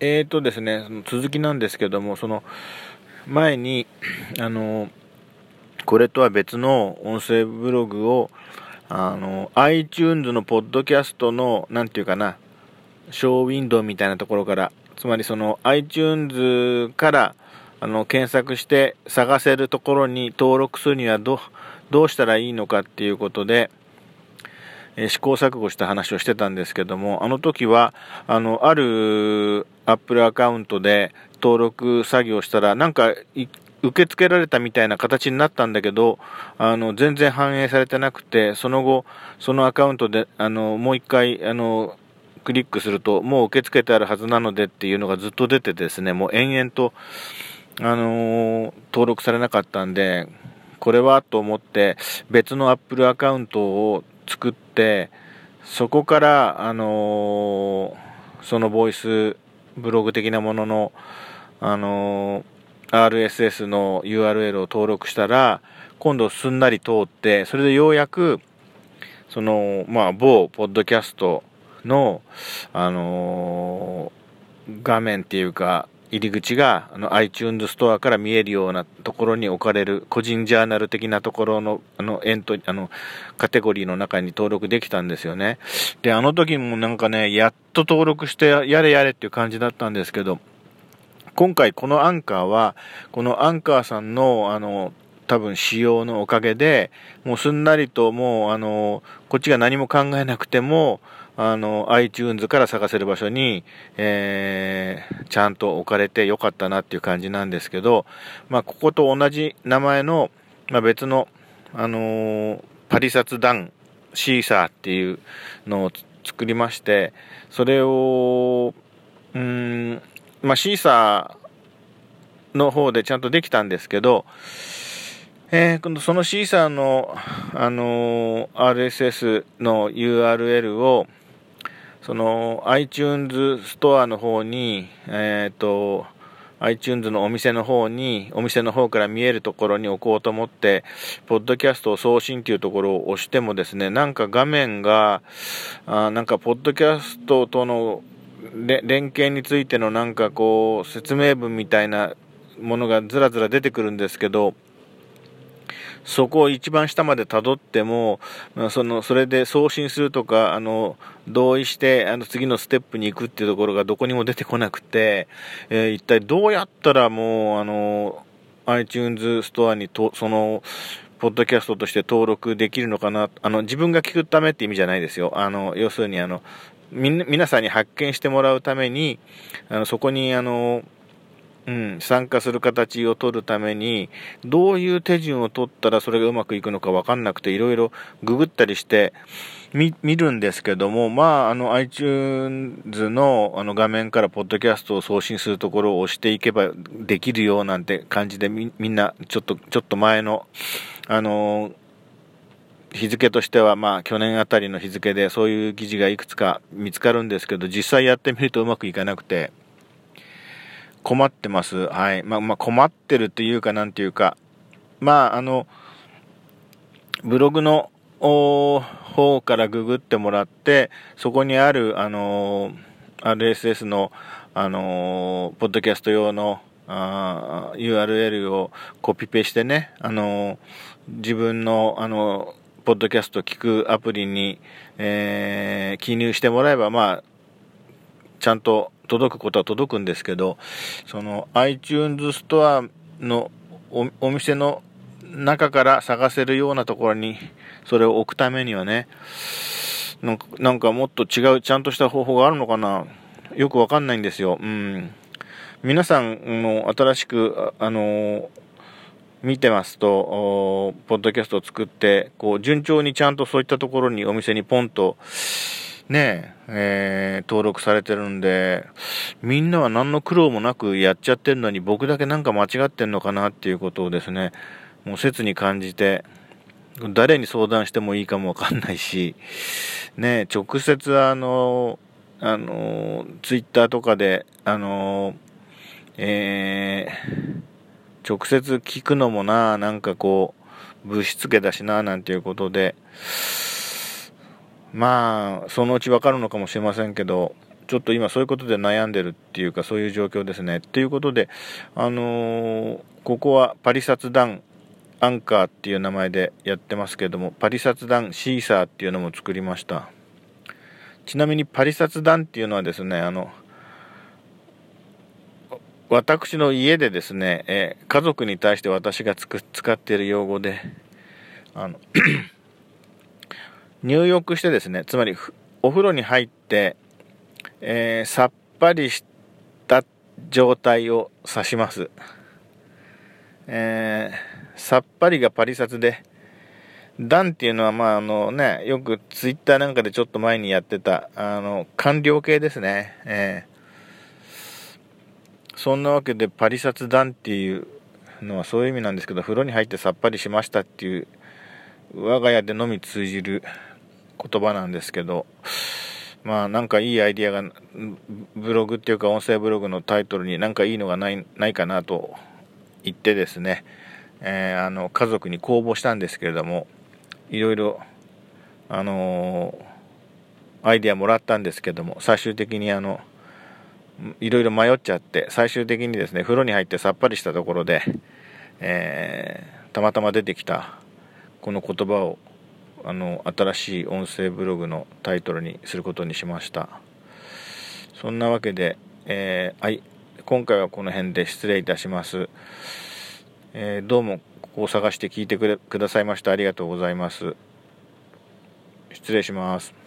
えーとですね、その続きなんですけども、その前に、あの、これとは別の音声ブログを、あの、iTunes のポッドキャストの、なんていうかな、ショーウィンドウみたいなところから、つまりその iTunes からあの検索して探せるところに登録するにはどどうしたらいいのかっていうことで、え、試行錯誤した話をしてたんですけども、あの時は、あの、ある Apple アカウントで登録作業したら、なんか受け付けられたみたいな形になったんだけど、あの、全然反映されてなくて、その後、そのアカウントで、あの、もう一回、あの、クリックすると、もう受け付けてあるはずなのでっていうのがずっと出てですね、もう延々と、あのー、登録されなかったんで、これはと思って別の Apple アカウントを作って、そこから、あのー、そのボイスブログ的なものの、あのー、RSS の URL を登録したら、今度すんなり通って、それでようやく、その、まあ、某ポッドキャストの、あのー、画面っていうか、入り口があの iTunes ストアから見えるようなところに置かれる個人ジャーナル的なところのあのエントあのカテゴリーの中に登録できたんですよね。で、あの時もなんかね、やっと登録してやれやれっていう感じだったんですけど、今回このアンカーは、このアンカーさんのあの多分仕様のおかげで、もうすんなりともうあの、こっちが何も考えなくても、あの、iTunes から探せる場所に、えー、ちゃんと置かれてよかったなっていう感じなんですけど、まあ、ここと同じ名前の、まあ、別の、あのー、パリサツダンシーサーっていうのを作りまして、それを、うん、まあ、シーサーの方でちゃんとできたんですけど、えー、今度そのシーサーの、あのー、RSS の URL を、その iTunes ストアの方に、えっ、ー、と、iTunes のお店の方に、お店の方から見えるところに置こうと思って、ポッドキャストを送信というところを押してもですね、なんか画面が、あなんかポッドキャストとの連携についてのなんかこう、説明文みたいなものがずらずら出てくるんですけど、そこを一番下まで辿っても、その、それで送信するとか、あの、同意して、あの、次のステップに行くっていうところがどこにも出てこなくて、えー、一体どうやったらもう、あの、iTunes ストアにと、その、ポッドキャストとして登録できるのかな、あの、自分が聞くためって意味じゃないですよ。あの、要するにあの、み、皆さんに発見してもらうために、あの、そこにあの、うん、参加する形を取るために、どういう手順を取ったらそれがうまくいくのかわかんなくて、いろいろググったりして、見、見るんですけども、まあ、あの iTunes のあの画面からポッドキャストを送信するところを押していけばできるよなんて感じでみ、みんな、ちょっと、ちょっと前の、あの日付としては、まあ、去年あたりの日付でそういう記事がいくつか見つかるんですけど、実際やってみるとうまくいかなくて、困ってます。はい。まあ、まあ、困ってるっていうか、なんていうか、まあ、あの、ブログの方からググってもらって、そこにある、あの、RSS の、あの、ポッドキャスト用のあ URL をコピペしてね、あの、自分の、あの、ポッドキャスト聞くアプリに、えー、記入してもらえば、まあ、ちゃんと届くことは届くんですけど、その iTunes ストアのお店の中から探せるようなところにそれを置くためにはね、なんかもっと違う、ちゃんとした方法があるのかな？よくわかんないんですよ。うん。皆さんの新しく、あの見てますと、ポッドキャストを作って、こう、順調にちゃんとそういったところにお店にポンと、ねえ、えー、登録されてるんで、みんなは何の苦労もなくやっちゃってるのに僕だけなんか間違ってんのかなっていうことをですね、もう切に感じて、誰に相談してもいいかもわかんないし、ねえ直接あの、あの、ツイッターとかで、あの、えー、直接聞くのもな、なんかこう、ぶしつけだしな、なんていうことで、まあ、そのうちわかるのかもしれませんけど、ちょっと今そういうことで悩んでるっていうかそういう状況ですね。ということで、あのー、ここはパリ札談アンカーっていう名前でやってますけども、パリ札談シーサーっていうのも作りました。ちなみにパリ札談っていうのはですね、あの、私の家でですね、え、家族に対して私が使っている用語で、あの入浴してですね、つまりお風呂に入って、えー、さっぱりした状態を指します。えー、さっぱりがパリ札で、ダンっていうのは、まあ、あのね、よくツイッターなんかでちょっと前にやってた、あの、官僚系ですね。えー、そんなわけで、パリ札ダンっていうのはそういう意味なんですけど、風呂に入ってさっぱりしましたっていう、我が家でのみ通じる言葉なんですけど、まあなんかいいアイディアが、ブログっていうか音声ブログのタイトルになんかいいのがないないかなと言ってですね、えー、あの家族に公募したんですけれども、いろいろ、あのー、アイディアもらったんですけども、最終的にあの、いろいろ迷っちゃって、最終的にですね、風呂に入ってさっぱりしたところで、えー、たまたま出てきたこの言葉をあの新しい音声ブログのタイトルにすることにしました。そんなわけで、えー、はい、今回はこの辺で失礼いたします、えー、どうもここを探して聞いてくださいました。ありがとうございます。失礼します。